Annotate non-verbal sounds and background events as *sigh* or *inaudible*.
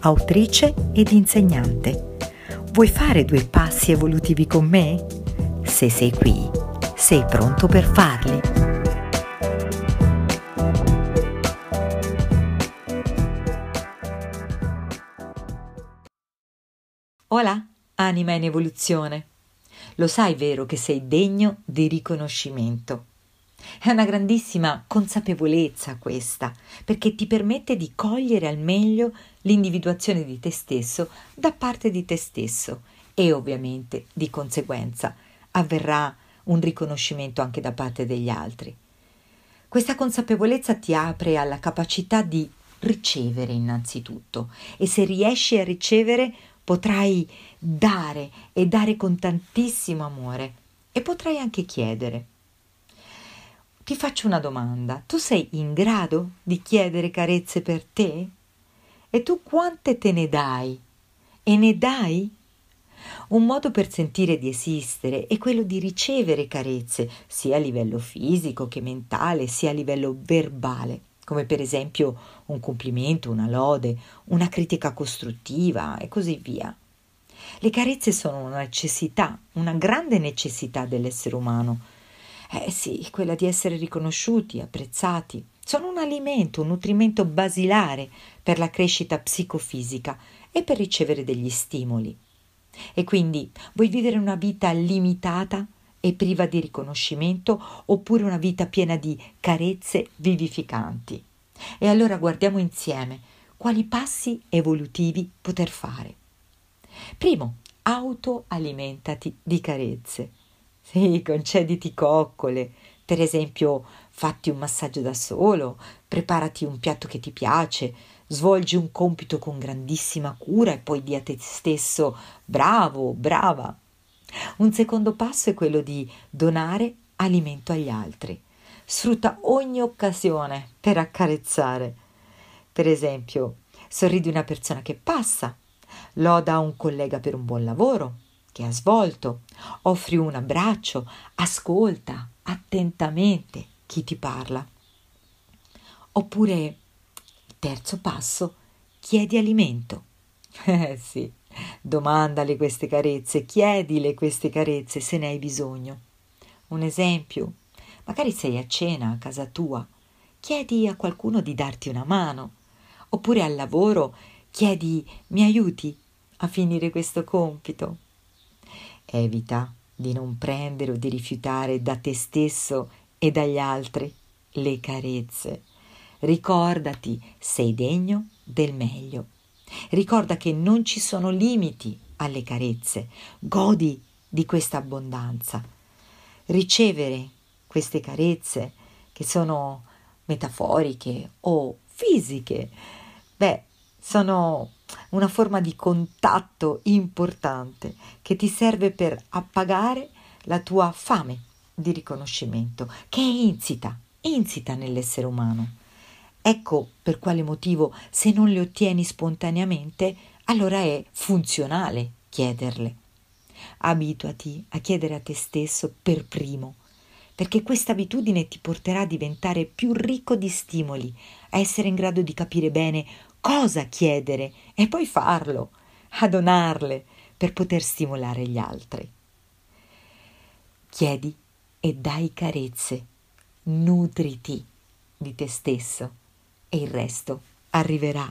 autrice ed insegnante. Vuoi fare due passi evolutivi con me? Se sei qui, sei pronto per farli. Hola, anima in evoluzione. Lo sai vero che sei degno di riconoscimento. È una grandissima consapevolezza questa, perché ti permette di cogliere al meglio l'individuazione di te stesso da parte di te stesso e ovviamente di conseguenza avverrà un riconoscimento anche da parte degli altri. Questa consapevolezza ti apre alla capacità di ricevere innanzitutto e se riesci a ricevere potrai dare e dare con tantissimo amore e potrai anche chiedere. Ti faccio una domanda, tu sei in grado di chiedere carezze per te? E tu quante te ne dai? E ne dai? Un modo per sentire di esistere è quello di ricevere carezze, sia a livello fisico che mentale, sia a livello verbale, come per esempio un complimento, una lode, una critica costruttiva e così via. Le carezze sono una necessità, una grande necessità dell'essere umano. Eh sì, quella di essere riconosciuti, apprezzati. Sono un alimento, un nutrimento basilare per la crescita psicofisica e per ricevere degli stimoli. E quindi vuoi vivere una vita limitata e priva di riconoscimento oppure una vita piena di carezze vivificanti? E allora guardiamo insieme quali passi evolutivi poter fare. Primo, autoalimentati di carezze. Sì, concediti coccole, per esempio fatti un massaggio da solo, preparati un piatto che ti piace, svolgi un compito con grandissima cura e poi di a te stesso bravo, brava. Un secondo passo è quello di donare alimento agli altri. Sfrutta ogni occasione per accarezzare. Per esempio, sorridi una persona che passa, loda un collega per un buon lavoro, che ha svolto, offri un abbraccio, ascolta attentamente chi ti parla. Oppure, terzo passo, chiedi alimento. *laughs* Eh sì, domandale queste carezze, chiedile queste carezze se ne hai bisogno. Un esempio, magari sei a cena a casa tua, chiedi a qualcuno di darti una mano, oppure al lavoro chiedi mi aiuti a finire questo compito. Evita di non prendere o di rifiutare da te stesso e dagli altri le carezze. Ricordati, sei degno del meglio. Ricorda che non ci sono limiti alle carezze. Godi di questa abbondanza. Ricevere queste carezze che sono metaforiche o fisiche, beh, sono una forma di contatto importante che ti serve per appagare la tua fame di riconoscimento, che è insita, insita nell'essere umano. Ecco per quale motivo, se non le ottieni spontaneamente, allora è funzionale chiederle. Abituati a chiedere a te stesso per primo, perché questa abitudine ti porterà a diventare più ricco di stimoli, a essere in grado di capire bene cosa chiedere e poi farlo, a donarle per poter stimolare gli altri. Chiedi e dai carezze, nutriti di te stesso e il resto arriverà.